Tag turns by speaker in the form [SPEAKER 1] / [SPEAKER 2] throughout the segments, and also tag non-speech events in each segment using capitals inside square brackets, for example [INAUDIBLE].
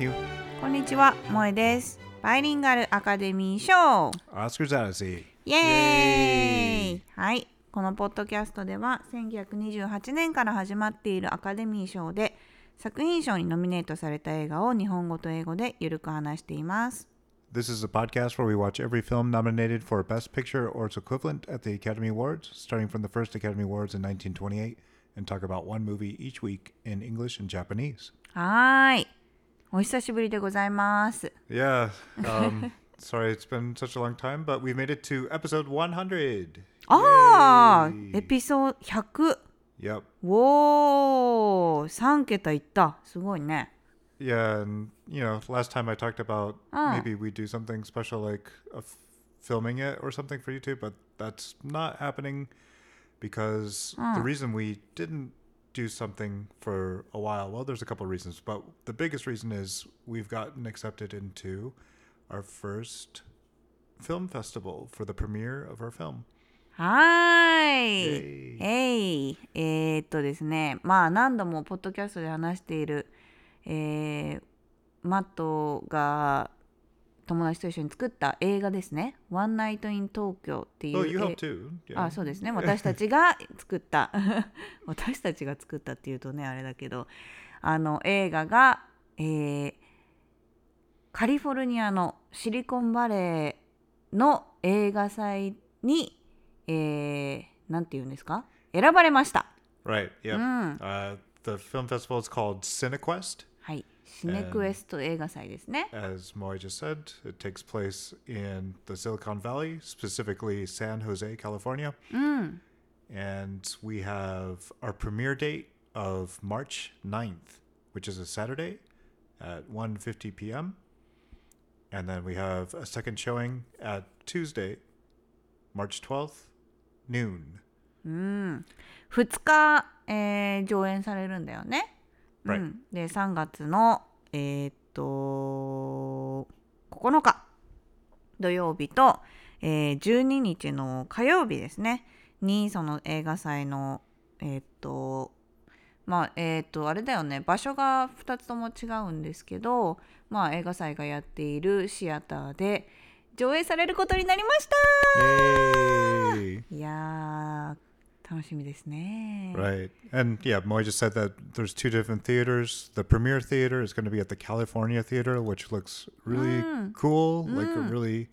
[SPEAKER 1] Matthew.
[SPEAKER 2] こんにちは、萌えです。バイリンガルアカデミー賞
[SPEAKER 1] Oscars Odyssey.
[SPEAKER 2] イエーイはい、このポッドキャストでは1928年から始まっているアカデミー賞で作品賞にノミネートされた映画を日本語と英語でゆるく話しています。
[SPEAKER 1] This is a podcast where we watch every film nominated for Best Picture or its equivalent at the Academy Awards, starting from the first Academy Awards in 1928, and talk about one movie each week in English and Japanese.
[SPEAKER 2] はーい、お久しぶりでございます。
[SPEAKER 1] Yeah. [LAUGHS] Um, sorry, it's been such a long time, but we made it to episode 100.
[SPEAKER 2] ああ
[SPEAKER 1] Yay.
[SPEAKER 2] エピソード100。
[SPEAKER 1] Yep.
[SPEAKER 2] おー、3桁いった。すごいね。
[SPEAKER 1] Yeah, and you know, last time I talked about
[SPEAKER 2] Ah.
[SPEAKER 1] maybe we do something special like a f- filming it or something for YouTube, but that's not happening because the reason we didn't do something for a while. Well, there's a couple of reasons, but the biggest reason is we've gotten accepted into our first film festival for the premiere of our film.
[SPEAKER 2] はい。えい。えー、っとですね、まあ何度もポッドキャストで話している、えー、マットが友達と一緒に作った映画ですね。One Night in Tokyo っていう。
[SPEAKER 1] Oh, you
[SPEAKER 2] え
[SPEAKER 1] helped too. Yeah.
[SPEAKER 2] あそうですね [LAUGHS] 私たちが作った [LAUGHS] 私たちが作ったっていうとねあれだけどあの映画が、えーカリフォルニアのシリコンバレーの映画祭に、えーなんて言うんですか？選ばれました。
[SPEAKER 1] Right. Yep.
[SPEAKER 2] Mm.
[SPEAKER 1] Uh, the film festival is called CineQuest.
[SPEAKER 2] はい、
[SPEAKER 1] As Moe just said, it takes place in the Silicon Valley, specifically San Jose, California. Mm. And we have our premiere date of March 9th, which is a Saturday at 1:50 p.m. And then we have a second showing at Tuesday, March 12th, noon. Mm. うん。
[SPEAKER 2] 2日、えー、上演されるんだよね。うん、で3月のえーっと9日土曜日と、えー12日の火曜日ですね。にその映画祭のえーっとまあえーっとあれだよね。場所が2つとも違うんですけど、まあ、映画祭がやっているシアターで上映されることになりました!いやー
[SPEAKER 1] Right And yeah, Moe just said that there's two different theaters. The premiere theater is going to be at the California Theater, which looks really ah. cool, mm. like really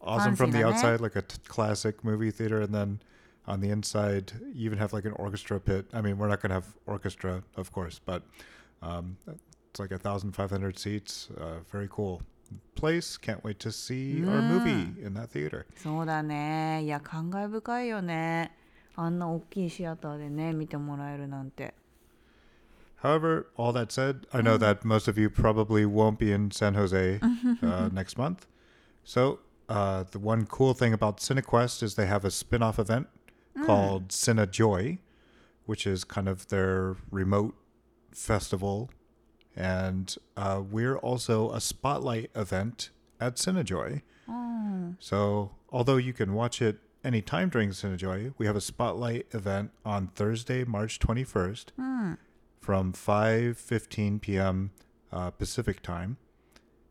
[SPEAKER 1] awesome from the outside, like a t- classic movie theater. And then on the inside, you even have like an orchestra pit. I mean, we're not going to have orchestra, of course, but um, it's like 1,500 seats. Uh, very cool. place. Can't wait to see our mm. movie in that theater.
[SPEAKER 2] そうだね。いや、感慨深いよね。あんな大きいシアターでね見てもらえるなんて
[SPEAKER 1] However, all that said, I know that most of you probably won't be in San Jose [LAUGHS] uh, next month. So, uh, the one cool thing about CineQuest is they have a spin off event called Cine Joy, which is kind of their remote festival. And uh, we're also a spotlight event at Cinejoy. So, although you can watch it anytime during Cinejoy, we have a spotlight event on Thursday, March 21st from 5:15 p.m. Uh, Pacific time,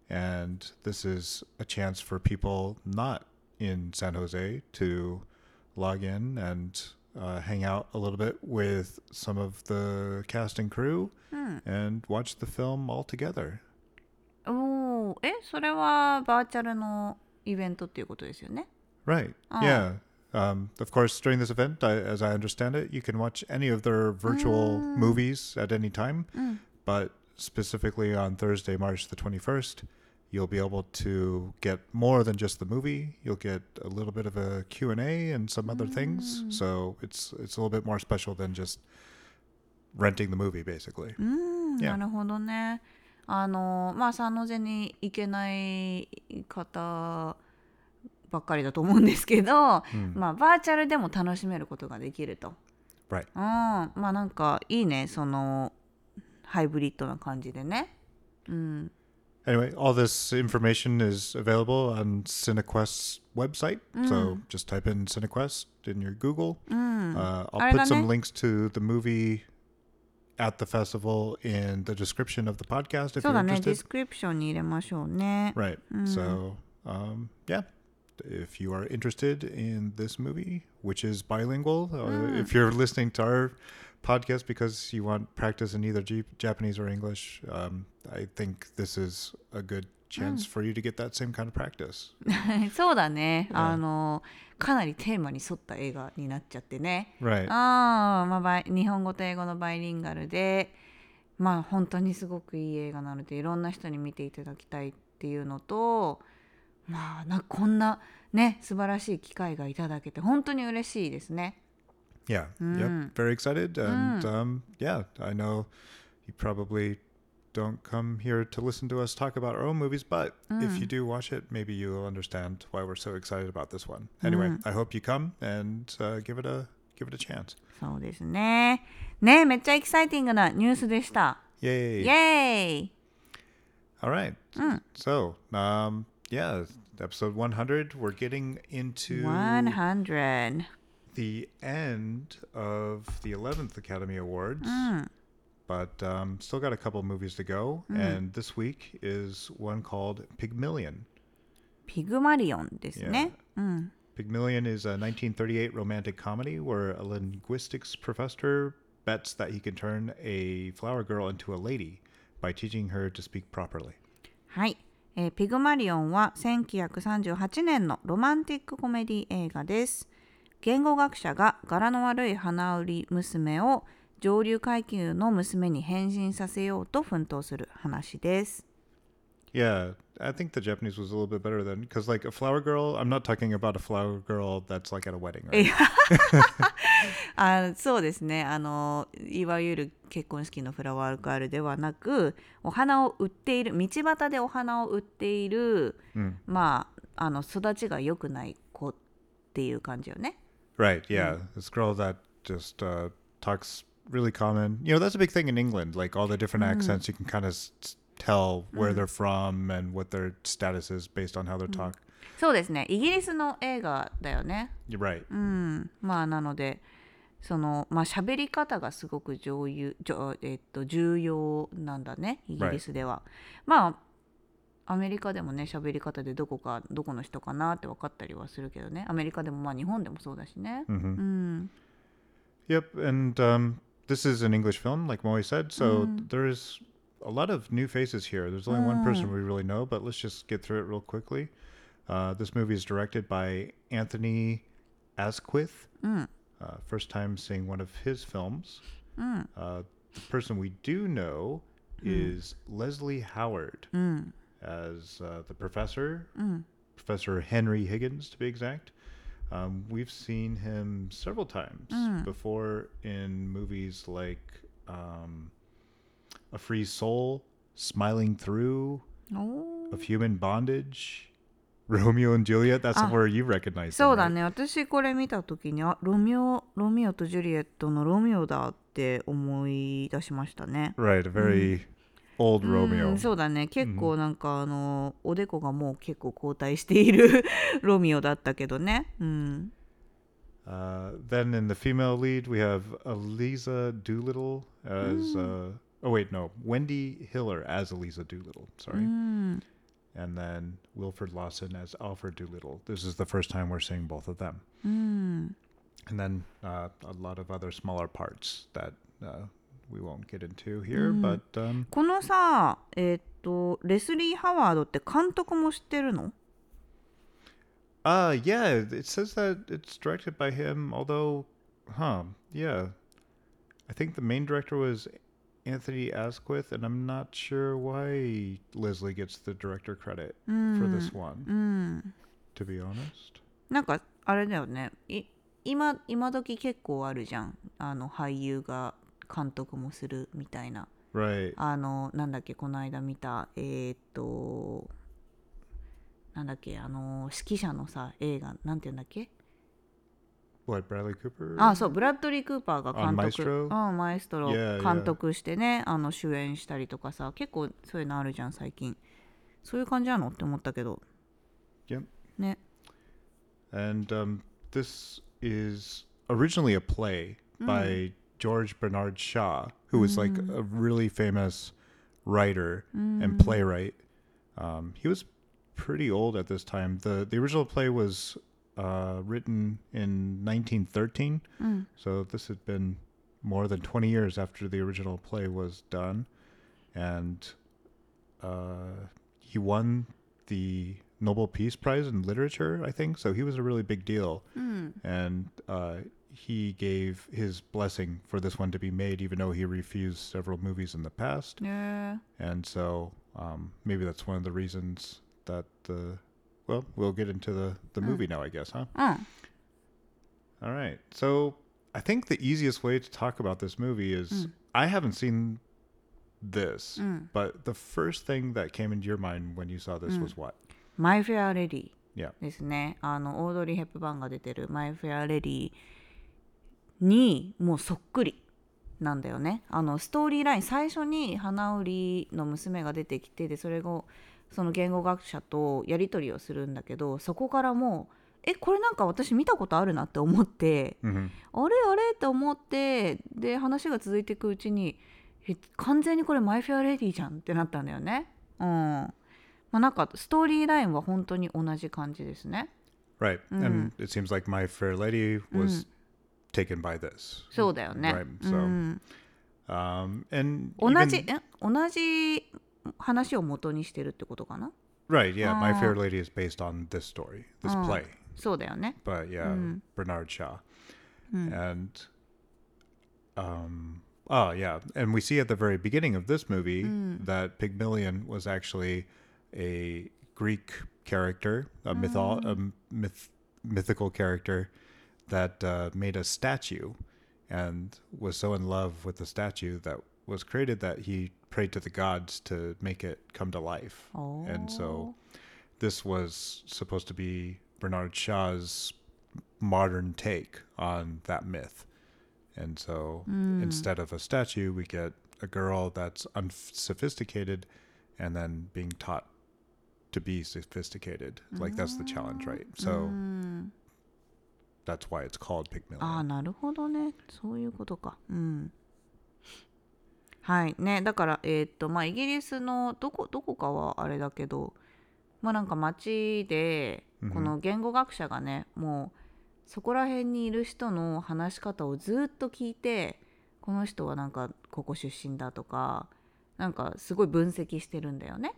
[SPEAKER 1] and this is a chance for people not in San Jose to log in and uh, hang out a little bit with some of the cast and crew and watch the film all together.
[SPEAKER 2] おおえそれはバーチャルのイベントっていうことですよね
[SPEAKER 1] Right. Yeah. Um, of course, during this event, I, as I understand it, you can watch any of their virtual movies at any time. But specifically on Thursday, March the 21st, you'll be able to get more than just the movie. You'll get a little bit of a Q&A and some other things. So it's it's a little bit more special than just renting the movie, basically.
[SPEAKER 2] うん、
[SPEAKER 1] Yeah.
[SPEAKER 2] なるほどねあのまあサンノゼに行けない方 ばっかりだと思うんですけど、まあバーチャルでも楽しめることができると
[SPEAKER 1] Right.
[SPEAKER 2] うんまあなんかいいねそのハイブリッドな感じでねうん
[SPEAKER 1] Anyway, all this information is available on CineQuest's website. So just type in CineQuest in your Google. Uh, I'll put some links to the movie at the festival in the description of the podcast if
[SPEAKER 2] そう
[SPEAKER 1] you're interested.
[SPEAKER 2] スクリプションに入れましょうね。
[SPEAKER 1] Right. So, um, yeah. If you are interested in this movie, which is bilingual, uh, if you're listening to our podcast because you want practice in either G- Japanese or English, um, I think this is a good chance for you to get that same kind of practice. [LAUGHS]
[SPEAKER 2] そうだね、
[SPEAKER 1] うん
[SPEAKER 2] あのかなりテーマに沿った映画になっちゃってね。
[SPEAKER 1] Right.
[SPEAKER 2] あーまあバイ、日本語と英語のバイリンガルでまあ本当にすごくいい映画なのでいろんな人に見ていただきたいっていうのと まあなこんなね素晴らしい機会がいただけて本当に嬉しいですね。
[SPEAKER 1] Yeah. Yep. Very excited. And um, yeah, I know you probably don't come here to listen to us talk about our own movies, but if you do watch it, maybe you'll understand why we're so excited about this one. Anyway, I hope you come and uh, give it a give it a chance.
[SPEAKER 2] そうですね。ねめっちゃエキサイティングなニュースでした。
[SPEAKER 1] Yay!
[SPEAKER 2] イエーイ
[SPEAKER 1] All right. So, um, yeah, episode 100. We're getting into
[SPEAKER 2] 100.
[SPEAKER 1] The end of the 11th Academy Awards. Mm. But um, still got a couple movies to go. Mm. And this week is one called Pygmalion.
[SPEAKER 2] Pygmalion, yeah. mm.
[SPEAKER 1] Pygmalion is a 1938 romantic comedy where a linguistics professor bets that he can turn a flower girl into a lady by teaching her to speak properly.
[SPEAKER 2] Hi. えーピグマリオンは1938年のロマンティックコメディ映画です。言語学者が柄の悪い花売り娘を上流階級の娘に変身させようと奮闘する話です。
[SPEAKER 1] Yeah, I think the Japanese was a little bit better than because like a flower girl. I'm not talking about a flower girl that's like at a wedding, right? [LAUGHS]
[SPEAKER 2] あそうですねあのいわゆる結婚式のフラワーガールではなくお花を売っている道端でお花を売っている、まああの育ちが良くない子っていう感じよね。
[SPEAKER 1] Right. Yeah, this girl that just uh, talks really common. You know, that's a big thing in England. Like all the different accents, you can kind of tell where they're from and what their status is based on how they talk.
[SPEAKER 2] そうですねイギリスの映画だよね。
[SPEAKER 1] You're right.
[SPEAKER 2] うん、まあなのでそのまあ喋り方がすごく重要えっと重要なんだねイギリスでは。まあアメリカでもね喋り方でどこかどこの人かなって分かったりはするけどねアメリカでもまあ日本でもそうだしね。うん、
[SPEAKER 1] Yep, and um, this is an English film, like Moe said. So there's a lot of new faces here. There's only one person we really know, but let's just get through it real quickly. Uh, this movie is directed by Anthony Asquith. Uh, first time seeing one of his films. Uh, the person we do know is Leslie Howard as uh, the professor, Professor Henry Higgins, to be exact. Um, we've seen him several times before in movies like um, A Free Soul, Smiling Through,
[SPEAKER 2] おー
[SPEAKER 1] Of Human Bondage, Romeo and Juliet. That's
[SPEAKER 2] Ah.
[SPEAKER 1] where you recognize.
[SPEAKER 2] そうだ
[SPEAKER 1] right?
[SPEAKER 2] ね私これ見た時にあロミオロミオとジュリエットのロミオだって思い出しましたね。
[SPEAKER 1] Right, very old
[SPEAKER 2] う
[SPEAKER 1] Romeo.
[SPEAKER 2] ん、そうだね結構なんかあの、おでこがもう結構後退しているロミオだったけどねうん、
[SPEAKER 1] Uh, then in the female lead, we have Eliza Doolittle as. Uh, oh, wait, no. Wendy Hiller as Eliza Doolittle. Sorry.
[SPEAKER 2] うん、
[SPEAKER 1] And then Wilford Lawson as Alfred Doolittle. This is the first time we're seeing both of them.
[SPEAKER 2] うん、
[SPEAKER 1] And then uh, a lot of other smaller parts that uh, we won't get into here. But um,
[SPEAKER 2] このさえーっとレスリー・ハワードって監督も知ってるの
[SPEAKER 1] uh, yeah, it says that it's directed by him, although, huh, yeah. I think the main director was Anthony Asquith, and I'm not sure why Leslie gets the director credit for this one,
[SPEAKER 2] うん、
[SPEAKER 1] to be honest.
[SPEAKER 2] なんかあれだよねい今今時結構あるじゃんあの俳優が監督もするみたいな
[SPEAKER 1] Right.
[SPEAKER 2] あのなんだっけこの間見たえーっとなんだっけあの指揮者のさ映画なんて言うんだっけ
[SPEAKER 1] What, Bradley Cooper?
[SPEAKER 2] あそうブラッドリー・クーパーが監督
[SPEAKER 1] あマエストロ
[SPEAKER 2] うんマエストロ
[SPEAKER 1] Yeah, yeah.
[SPEAKER 2] 監督してねあの主演したりとかさ結構そういうのあるじゃん最近そういう感じなのって思ったけど
[SPEAKER 1] Yep.
[SPEAKER 2] ね
[SPEAKER 1] And um, this is originally a play by George Bernard Shaw, who was like a really famous writer and playwright. Um, he was pretty old at this time. the The original play was uh, written in 1913, so this had been more than 20 years after the original play was done, and uh, he won the Nobel Peace Prize in literature, I think. So he was a really big deal, and uh, he gave his blessing for this one to be made, even though he refused several movies in the past.
[SPEAKER 2] ね
[SPEAKER 1] And so um, maybe that's one of the reasons that the well, we'll get into the the movie now, I guess, huh?
[SPEAKER 2] うん
[SPEAKER 1] All right. So I think the easiest way to talk about this movie is I haven't seen this, but the first thing that came into your mind when you saw this was what?
[SPEAKER 2] マイ・フェア・レディ
[SPEAKER 1] Yeah.
[SPEAKER 2] ですねあのオードリー・ヘップバーンが出てる「マイ・フェア・レディ」にもうそっくりなんだよねあのストーリーライン最初に花売の娘が出てきてでそれを その言語学者とやり取りをするんだけどそこからもうえこれなんか私見たことあるなって思って
[SPEAKER 1] hmm
[SPEAKER 2] あれあれって思ってで話が続いていくうちにえ完全にこれマイ・フェア・レディじゃんってなったんだよね。うん。まあなんかストーリーラインは本当に同じ感じですね。
[SPEAKER 1] Right. And it seems like My Fair Lady was taken by this.
[SPEAKER 2] そうだよね。
[SPEAKER 1] Right.
[SPEAKER 2] う
[SPEAKER 1] So,
[SPEAKER 2] ん、
[SPEAKER 1] um, and
[SPEAKER 2] 同
[SPEAKER 1] even-
[SPEAKER 2] じえ同じ話を元にしてるってことかな
[SPEAKER 1] right. Yeah. My
[SPEAKER 2] Ah.
[SPEAKER 1] Fair Lady is based on this story, this play.
[SPEAKER 2] そうだよね。
[SPEAKER 1] but yeah, Bernard Shaw. And um oh yeah, and we see at the very beginning of this movie that Pygmalion was actually a Greek character, a mytho- a myth- mythical character that uh, made a statue and was so in love with the statue that was created that he prayed to the gods to make it come to life. And so this was supposed to be Bernard Shaw's modern take on that myth. And so instead of a statue, we get a girl that's unsophisticated and then being taught to be sophisticated. Like that's the challenge, right? So that's why it's called
[SPEAKER 2] ああ
[SPEAKER 1] Pygmalion.
[SPEAKER 2] なるほどねそういうことかうん はいねだからえーっとまあイギリスのどこどこかはあれだけどまあなんか街でこの言語学者がね、もうそこら辺にいる人の話し方をずっと聞いてこの人はなんかここ出身だとかなんかすごい分析してるんだよね。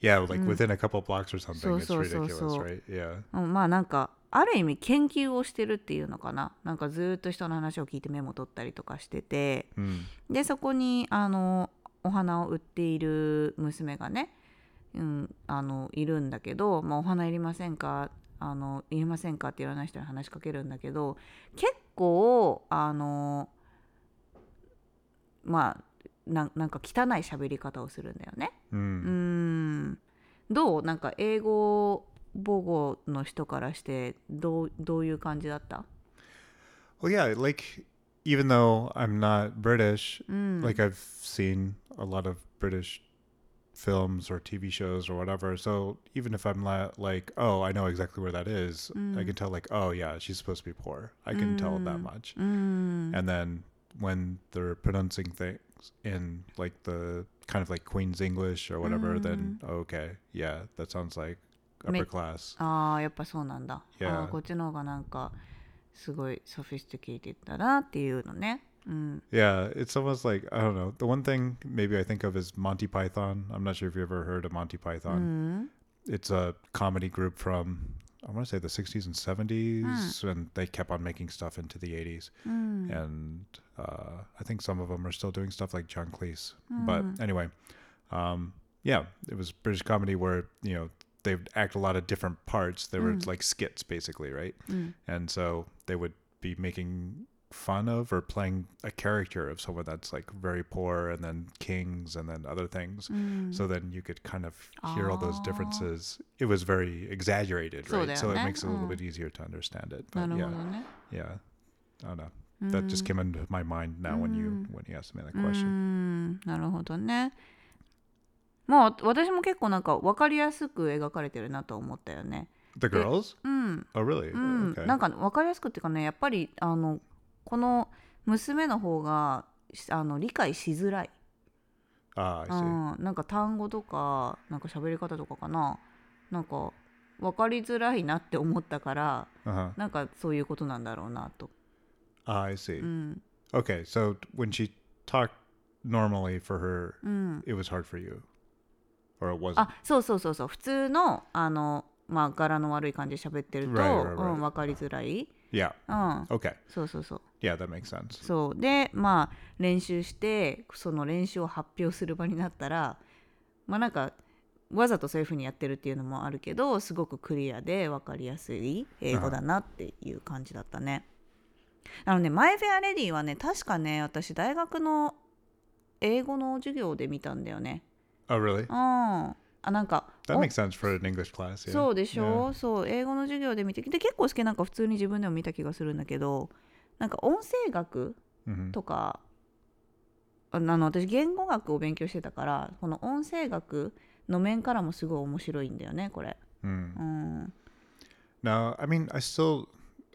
[SPEAKER 1] Yeah, like within a couple blocks or something.
[SPEAKER 2] So,
[SPEAKER 1] it's ridiculous, right? Yeah.
[SPEAKER 2] うん、まあなんかある意味研究をしてるっていうのかななんかずっと人の話を聞いてメモ取ったりとかしてて
[SPEAKER 1] Mm.
[SPEAKER 2] でそこにあのお花を売っている娘がね、うん、あのいるんだけど、まあ、お花いりませんか？あのいりませんかっていろんな人に話しかけるんだけど結構あのまあななんか汚い喋り方をするんだよね。
[SPEAKER 1] Mm.
[SPEAKER 2] うんどう？なんか英語母語の人からしてどうどういう感じだった
[SPEAKER 1] Well, yeah, like even though I'm not British, like I've seen a lot of British films or TV shows or whatever. So even if I'm la- like, oh, I know exactly where that is, I can tell like, oh yeah, she's supposed to be poor. I can tell that much.
[SPEAKER 2] うん、
[SPEAKER 1] And then when they're pronouncing things in like the kind of like Queen's English or whatever, then okay, yeah, that sounds like
[SPEAKER 2] Ma-
[SPEAKER 1] upper class.
[SPEAKER 2] ああやっぱそうなんだ。
[SPEAKER 1] Yeah.
[SPEAKER 2] あーこっちの方がなんかすごいソフィスティケイティだなっていうのね。うん。
[SPEAKER 1] Yeah, it's almost like I don't know. The one thing maybe I think of is Monty Python. I'm not sure if you ever heard of Monty
[SPEAKER 2] う
[SPEAKER 1] Python.
[SPEAKER 2] ん。
[SPEAKER 1] It's a comedy group from I want to say the 60s and 70s, and they kept on making stuff into the 80s.
[SPEAKER 2] うん。
[SPEAKER 1] And uh, I think some of them are still doing stuff like John Cleese. But anyway, um, yeah, it was British comedy where you know they would act a lot of different parts. They were like skits basically, right?
[SPEAKER 2] うん。
[SPEAKER 1] and so they would be making fun of or playing a character of someone that's like very poor and then kings and then other things
[SPEAKER 2] うん。
[SPEAKER 1] so then you could kind of hear all those
[SPEAKER 2] Ah.
[SPEAKER 1] differences it was very exaggerated
[SPEAKER 2] So
[SPEAKER 1] right so it
[SPEAKER 2] だよね。
[SPEAKER 1] makes it a little
[SPEAKER 2] うん。
[SPEAKER 1] bit easier to understand it
[SPEAKER 2] な
[SPEAKER 1] but
[SPEAKER 2] るほ
[SPEAKER 1] yeah
[SPEAKER 2] どね。
[SPEAKER 1] yeah i don't know that just came into my mind now when you when you asked me that question
[SPEAKER 2] うん。なるほどね。 まあ私も結構なんか分かりやすく描かれてるなと思ったよね。
[SPEAKER 1] the girls?
[SPEAKER 2] うん。
[SPEAKER 1] oh really?
[SPEAKER 2] うん、
[SPEAKER 1] okay
[SPEAKER 2] なんか分かりやすくっていうかねやっぱりあのこの娘の方がしあの理解しづらい、
[SPEAKER 1] Ah, I
[SPEAKER 2] う
[SPEAKER 1] see.
[SPEAKER 2] ん、なんか単語とかなんか喋り方とかかななんか分かりづらいなって思ったから
[SPEAKER 1] Uh huh.
[SPEAKER 2] なんかそういうことなんだろうなと、
[SPEAKER 1] Ah, I see.
[SPEAKER 2] うん、
[SPEAKER 1] Okay, so when she talked normally for her,
[SPEAKER 2] うん、
[SPEAKER 1] it was hard for you?
[SPEAKER 2] あそうそうそうそう普通のあのまあ柄の悪い感じで喋ってると、
[SPEAKER 1] Right, right, right.
[SPEAKER 2] うん、分かりづらい、
[SPEAKER 1] yeah.
[SPEAKER 2] うん、
[SPEAKER 1] Okay.
[SPEAKER 2] そうそうそう
[SPEAKER 1] Yeah, that makes sense.
[SPEAKER 2] そうでまあ練習してその練習を発表する場になったらまあなんかわざとそういう風にやってるっていうのもあるけどすごくクリアで分かりやすい英語だなっていう感じだったね。あのね「マイ・フェア・レディ」はね確かね私大学の英語の授業で見たんだよね。
[SPEAKER 1] Oh, really?
[SPEAKER 2] うん。あなんか
[SPEAKER 1] That
[SPEAKER 2] お
[SPEAKER 1] makes sense for an English class. Yeah.
[SPEAKER 2] そうでしょ、そう英語の授業で見てで結構好きなんか普通に自分でも見た気がするんだけどなんか音声学
[SPEAKER 1] Yeah. hmm
[SPEAKER 2] とかあの私言語学を勉強してたからこの音声学の面からもすごい面白いんだよねこれ。
[SPEAKER 1] Mm.
[SPEAKER 2] うん、
[SPEAKER 1] No, I mean, I still,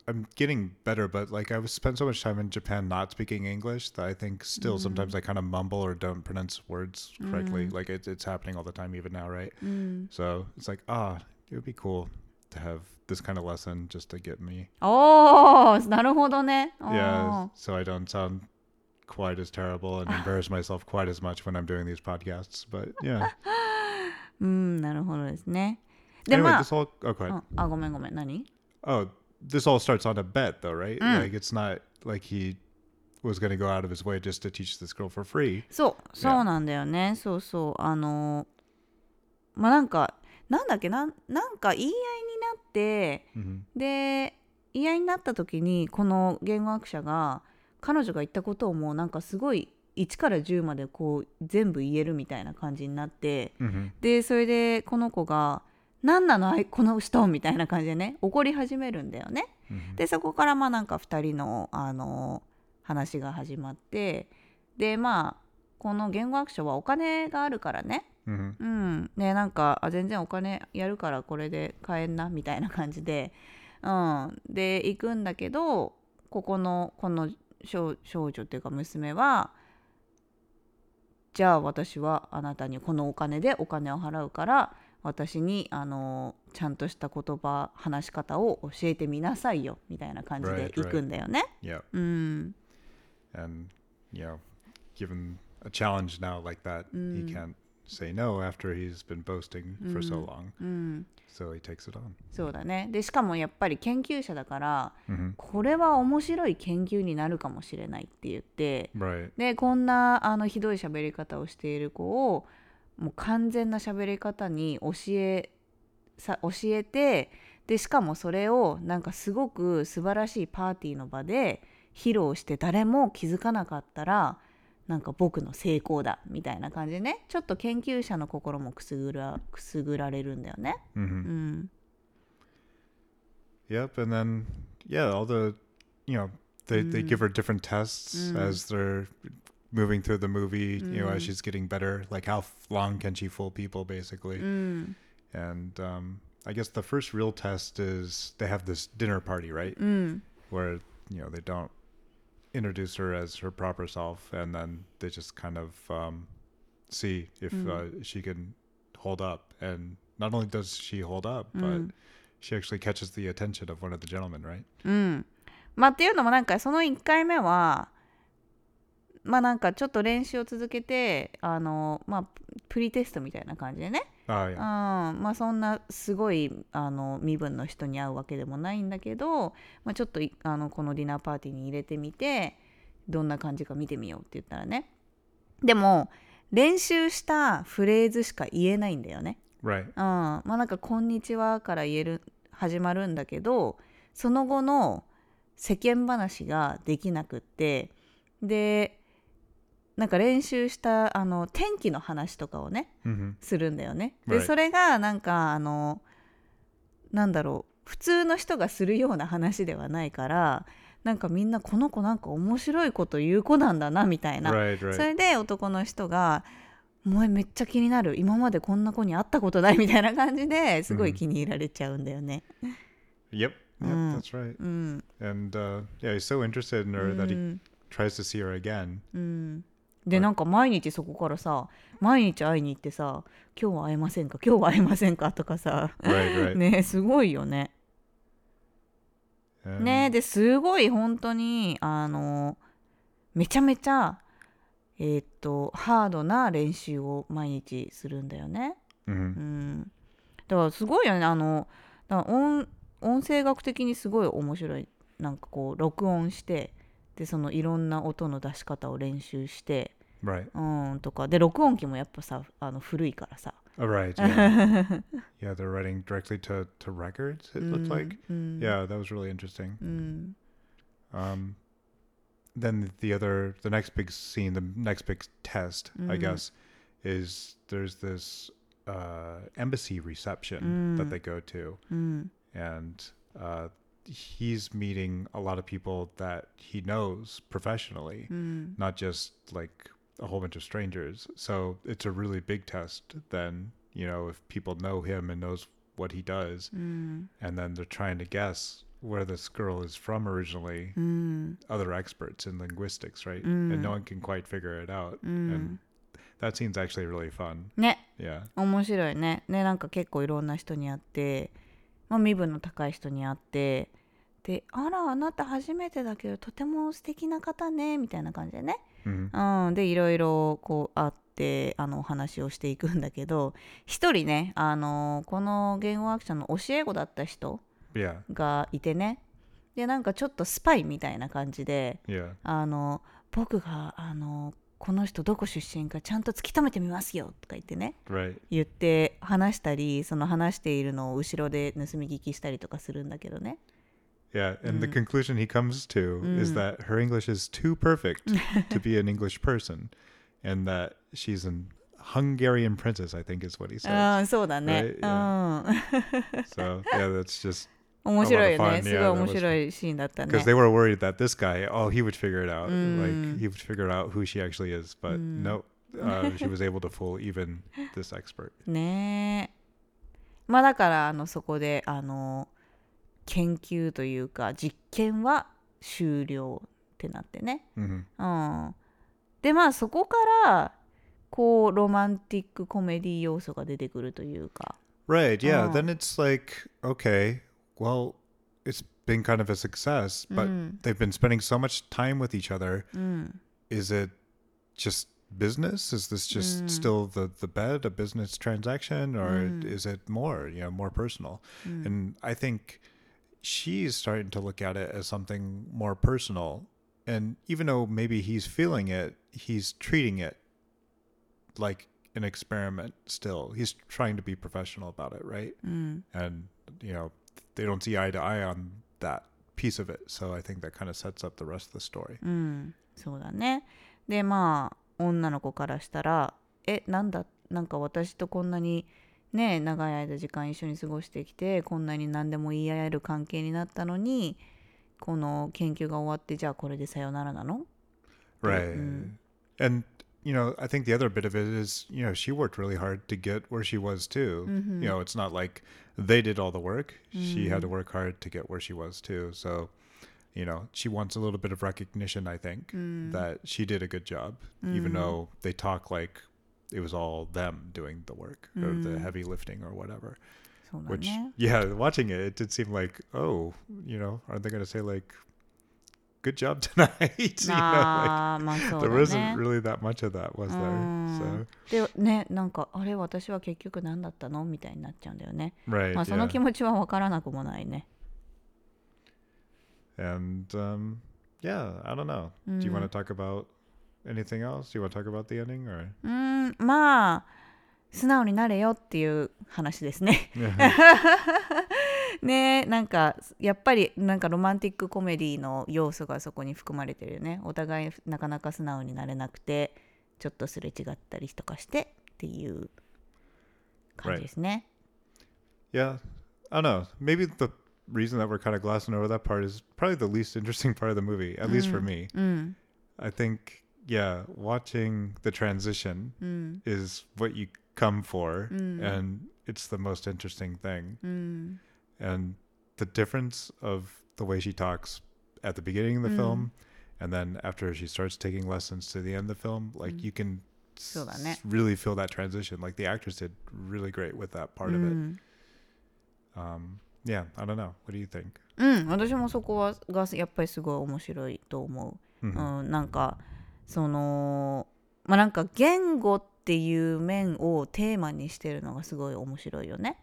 [SPEAKER 1] I'm getting better, but like I've spent so much time in Japan not speaking English that I think still sometimes I kind of mumble or don't pronounce words correctly. Like it, it's happening all the time, even now, right?
[SPEAKER 2] うん、
[SPEAKER 1] So it's like, ah, it would be cool to have this kind of lesson just to get me.
[SPEAKER 2] おーなるほどね。おー
[SPEAKER 1] Yeah, so I don't sound quite as terrible and [LAUGHS] embarrass myself quite as much when I'm doing these podcasts. But yeah. [LAUGHS]
[SPEAKER 2] うんなるほどですね。で
[SPEAKER 1] anyway,
[SPEAKER 2] まあ
[SPEAKER 1] this all, oh, go ahead.
[SPEAKER 2] うんあごめんごめん何
[SPEAKER 1] Oh, this all starts on a bet, though, right?
[SPEAKER 2] Mm.
[SPEAKER 1] Like it's not like he was going to go out of his way just to teach this girl for free.
[SPEAKER 2] そうそうなんだよねそうそうあのまあなんかなんだっけなんなんか言い合いになって
[SPEAKER 1] hmm
[SPEAKER 2] で言い合いになった時にこの言語学者が彼女が言ったことをもうなんかすごい1から10までこう全部言えるみたいな感じになって
[SPEAKER 1] hmm
[SPEAKER 2] でそれでこの子が「何なのこの人」みたいな感じでね怒り始めるんだよね。
[SPEAKER 1] hmm
[SPEAKER 2] でそこからまあなんか2人のあの話が始まってでまあこの言語学者はお金があるからね。
[SPEAKER 1] hmm
[SPEAKER 2] うん、でなんかあ全然お金やるからこれで買えんなみたいな感じで、うん、で行くんだけどここのこの少少女っていうか娘はじゃあ私はあなたにこのお金でお金を払うから私にあのちゃんとした言葉話し方を教えてみなさいよみたいな感じで
[SPEAKER 1] Right, right.
[SPEAKER 2] 行くんだよね。
[SPEAKER 1] Yeah.
[SPEAKER 2] うん、
[SPEAKER 1] And, you know, given a challenge now like that, he can't say no after he's been boasting for so long.
[SPEAKER 2] うん、
[SPEAKER 1] So he takes it on.
[SPEAKER 2] そうだねでしかもやっぱり研究者だから
[SPEAKER 1] hmm
[SPEAKER 2] これは面白い研究になるかもしれないって言って
[SPEAKER 1] Right.
[SPEAKER 2] でこんなあのひどい喋り方をしている子をもう完全な喋り方に教えさ教えてでしかもそれをなんかすごく素晴らしいパーティーの場で披露して誰も気づかなかったらなんか僕の成功だみたいな感じでねちょっと研究者の心もくすぐらくすぐられるんだよね。
[SPEAKER 1] hmm
[SPEAKER 2] うん、
[SPEAKER 1] Yep, and then yeah, all the you know they they give her different tests
[SPEAKER 2] Mm.
[SPEAKER 1] as they're moving through the movie. You know, as
[SPEAKER 2] Mm.
[SPEAKER 1] she's getting better, like how f- long can she fool people, basically.
[SPEAKER 2] うん、
[SPEAKER 1] And um, I guess the first real test is they have this dinner party, right?
[SPEAKER 2] うん、
[SPEAKER 1] Where you know they don't introduce her as her proper self, and then they just kind of um, see if
[SPEAKER 2] Mm.
[SPEAKER 1] uh, she can hold up. And not only does she hold up, but
[SPEAKER 2] Mm.
[SPEAKER 1] she actually catches the attention of one of the gentlemen, right?
[SPEAKER 2] うん。まあっていうのもなんかその1回目は まあなんかちょっと練習を続けてあのまあプリテストみたいな感じでね、
[SPEAKER 1] Oh
[SPEAKER 2] うん.まあそんなすごいあの身分の人に会うわけでもないんだけど、まあ、ちょっといあのこのディナーパーティーに入れてみてどんな感じか見てみようって言ったらねでも練習したフレーズしか言えないんだよね。
[SPEAKER 1] Right.
[SPEAKER 2] うん、まあなんか「こんにちは」から言える始まるんだけどその後の世間話ができなくってでなんか練習したあの天気の話とかをね
[SPEAKER 1] hmm
[SPEAKER 2] するんだよね。で
[SPEAKER 1] Right.
[SPEAKER 2] それがなんかあのなんだろう普通の人がするような話ではないからなんかみんなこの子なんか面白いこと言う子なんだなみたいな
[SPEAKER 1] Right.
[SPEAKER 2] そ
[SPEAKER 1] Right.
[SPEAKER 2] れで男の人が「お前めっちゃ気になる今までこんな子に会ったことない」みたいな感じですごい気に入られちゃうんだよね。
[SPEAKER 1] Yep. Yep.
[SPEAKER 2] Mm.
[SPEAKER 1] That's right.
[SPEAKER 2] うん、
[SPEAKER 1] And uh, yeah, he's so interested in her that
[SPEAKER 2] う
[SPEAKER 1] he
[SPEAKER 2] ん
[SPEAKER 1] tries to see her again.
[SPEAKER 2] うん、でなんか毎日そこからさ毎日会いに行ってさ「今日は会えませんか今日は会えませんか?」とかさ
[SPEAKER 1] Right, right. [LAUGHS]
[SPEAKER 2] ねすごいよね。
[SPEAKER 1] And-
[SPEAKER 2] ねですごい本当にあのめちゃめちゃえーっとハードな練習を毎日するんだよね。
[SPEAKER 1] Mhm.
[SPEAKER 2] うん、だからすごいよねあのだから音音声学的にすごい面白いなんかこう録音してでそのいろんな音の出し方を練習して、
[SPEAKER 1] Right.
[SPEAKER 2] うん、とかで録音機もやっぱさあの古いからさ
[SPEAKER 1] Oh, right. Yeah. yeah, they're writing directly to, to records, it looked like.
[SPEAKER 2] うん、
[SPEAKER 1] Yeah, that was really interesting.
[SPEAKER 2] うん、
[SPEAKER 1] Um, then the other, the next big scene, the next big test, I
[SPEAKER 2] Mhm.
[SPEAKER 1] guess, is there's this uh, embassy reception that
[SPEAKER 2] Mm.
[SPEAKER 1] they go to,
[SPEAKER 2] うん、
[SPEAKER 1] and uh, he's meeting a lot of people that he knows professionally,
[SPEAKER 2] うん、
[SPEAKER 1] not just like a whole bunch of strangers. So it's a really big test. Then you know if people know him and knows what he does,
[SPEAKER 2] うん、
[SPEAKER 1] and then they're trying to guess where this girl is from originally
[SPEAKER 2] うん、
[SPEAKER 1] other experts in linguistics, right?
[SPEAKER 2] Mm.
[SPEAKER 1] And no one can quite figure it out.
[SPEAKER 2] うん、
[SPEAKER 1] And that scene's actually really fun.
[SPEAKER 2] ね
[SPEAKER 1] Yeah.
[SPEAKER 2] 面白いねねなんか結構いろんな人に会って、 まあ、身分の高い人に会ってで「あらあなた初めてだけどとても素敵な方ね」みたいな感じでね、
[SPEAKER 1] hmm
[SPEAKER 2] うん、でいろいろこう会ってあのお話をしていくんだけど一人ねあのこの言語学者の教え子だった人.がいてねでなんかちょっとスパイみたいな感じで.あの僕があのこの人どこ出身かちゃんと突き止めてみますよとか言ってね
[SPEAKER 1] Right.
[SPEAKER 2] 言って話したりその話しているのを後ろで盗み聞きしたりとかするんだけどね
[SPEAKER 1] Yeah. And the conclusion he comes to is
[SPEAKER 2] Mm.
[SPEAKER 1] that her English is too perfect to be an English person, and that she's an Hungarian princess. I think is what he says.
[SPEAKER 2] そうだね、
[SPEAKER 1] Right,
[SPEAKER 2] うん
[SPEAKER 1] so yeah, that's just
[SPEAKER 2] 面白いよね.すごい面白いシーンだったね
[SPEAKER 1] because they were worried that this guy, oh, he would figure it out.
[SPEAKER 2] Mm.
[SPEAKER 1] Like he would figure out who she actually is, but
[SPEAKER 2] Mm.
[SPEAKER 1] no, uh, she was able to fool even this expert.
[SPEAKER 2] ねえまあだからあのそこであの研究というか実験は終了ってなってね
[SPEAKER 1] hmm
[SPEAKER 2] うんでまあそこからこうロマンティックコメディ要素が出てくるというか
[SPEAKER 1] Right. Yeah.
[SPEAKER 2] Oh.
[SPEAKER 1] Then it's like, okay, well, it's been kind of a success, but
[SPEAKER 2] mm.
[SPEAKER 1] they've been spending so much time with each other.
[SPEAKER 2] Mm.
[SPEAKER 1] Is it just business? Is this just
[SPEAKER 2] mm.
[SPEAKER 1] still the the bed, a business transaction, or
[SPEAKER 2] mm.
[SPEAKER 1] is it more, you know, more personal?
[SPEAKER 2] Mm.
[SPEAKER 1] And I think she's starting to look at it as something more personal. And even though maybe he's feeling it, he's treating it like an experiment still. He's trying to be professional about it, right?
[SPEAKER 2] Mm.
[SPEAKER 1] And you know, they don't see eye to eye on that piece of it. So I think that kind of sets up the rest of the story.
[SPEAKER 2] うん、そうだねでまあ女の子からしたらえなんだなんか私とこんなにね長い間時間一緒に過ごしてきてこんなに何でも言い合える関係になったのにこの研究が終わってじゃあこれでさよならなの
[SPEAKER 1] ？Right.
[SPEAKER 2] Mm.
[SPEAKER 1] And, you know, I think the other bit of it is, you know, she worked really hard to get where she was too.
[SPEAKER 2] Mm-hmm.
[SPEAKER 1] You know, it's not like they did all the work. Mm-hmm. She had to
[SPEAKER 2] mm.
[SPEAKER 1] work hard to get where she was too. So, you know, she wants a little bit of recognition, I think,
[SPEAKER 2] mm.
[SPEAKER 1] that she did a good job, mm. even
[SPEAKER 2] mm-hmm.
[SPEAKER 1] though they talk like it was all them doing the work mm. or the
[SPEAKER 2] mm.
[SPEAKER 1] heavy lifting or whatever. Which, yeah, watching it, it did seem like, oh, you know, aren't they going to say, like, good job tonight? you know, like,
[SPEAKER 2] あーまあそう
[SPEAKER 1] there
[SPEAKER 2] だ
[SPEAKER 1] wasn't
[SPEAKER 2] ね
[SPEAKER 1] really that much of that, was there? So,
[SPEAKER 2] でねなんかあれ私は結局何だったのみたいになっちゃうんだよね
[SPEAKER 1] right.
[SPEAKER 2] まあその
[SPEAKER 1] yeah.
[SPEAKER 2] 気持ちは分からなくもないね
[SPEAKER 1] And um, yeah, I don't know. Do you want to talk about anything else? Do you want to talk about the ending or?
[SPEAKER 2] うーんまあ素直になれよっていう話ですねねなんかやっぱりなんかロマンティックコメディの要素がそこに含まれてるよねお互いなかなか素直になれなくてちょっとすれ違ったりとかしてっていう感じですね、
[SPEAKER 1] yeah, I don't know. Maybe the reason that we're kind of glossing over that part is probably the least interesting part of the movie, at least for me.
[SPEAKER 2] うん、
[SPEAKER 1] I think, yeah, watching the transition
[SPEAKER 2] うん、
[SPEAKER 1] is what you come for,
[SPEAKER 2] Mm.
[SPEAKER 1] and it's the most interesting thing.
[SPEAKER 2] うん、
[SPEAKER 1] And the difference of the way she talks at the beginning of the
[SPEAKER 2] Mm.
[SPEAKER 1] film and then after she starts taking lessons to the end of the film, like
[SPEAKER 2] Mm.
[SPEAKER 1] you can s-
[SPEAKER 2] そうだね。
[SPEAKER 1] really feel that transition. Like the actors did really great with that part
[SPEAKER 2] う
[SPEAKER 1] of it.
[SPEAKER 2] ん
[SPEAKER 1] Um, yeah, I don't know. What do you think?
[SPEAKER 2] うん、私もそこはがやっぱりすごい面白いと思う。
[SPEAKER 1] Mhm.
[SPEAKER 2] うん、なんかそのまあなんか言語 っていう面をテーマにしてるのがすごい面白いよね。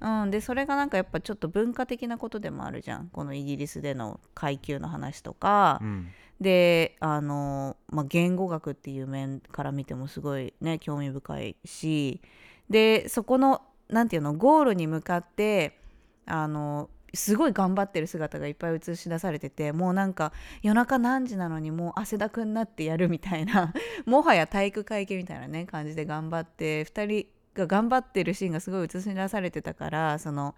[SPEAKER 2] うん、でそれがなんかやっぱちょっと文化的なことでもあるじゃんこのイギリスでの階級の話とか、
[SPEAKER 1] Mm.
[SPEAKER 2] であの、まあ、言語学っていう面から見てもすごいね興味深いしでそこのなんていうのゴールに向かってあのすごい頑張ってる姿がいっぱい映し出されててもうなんか夜中何時なのにもう汗だくになってやるみたいな [LAUGHS] もはや体育会系みたいなね感じで頑張って2人が頑張ってるシーンがすごい映し出されてたからその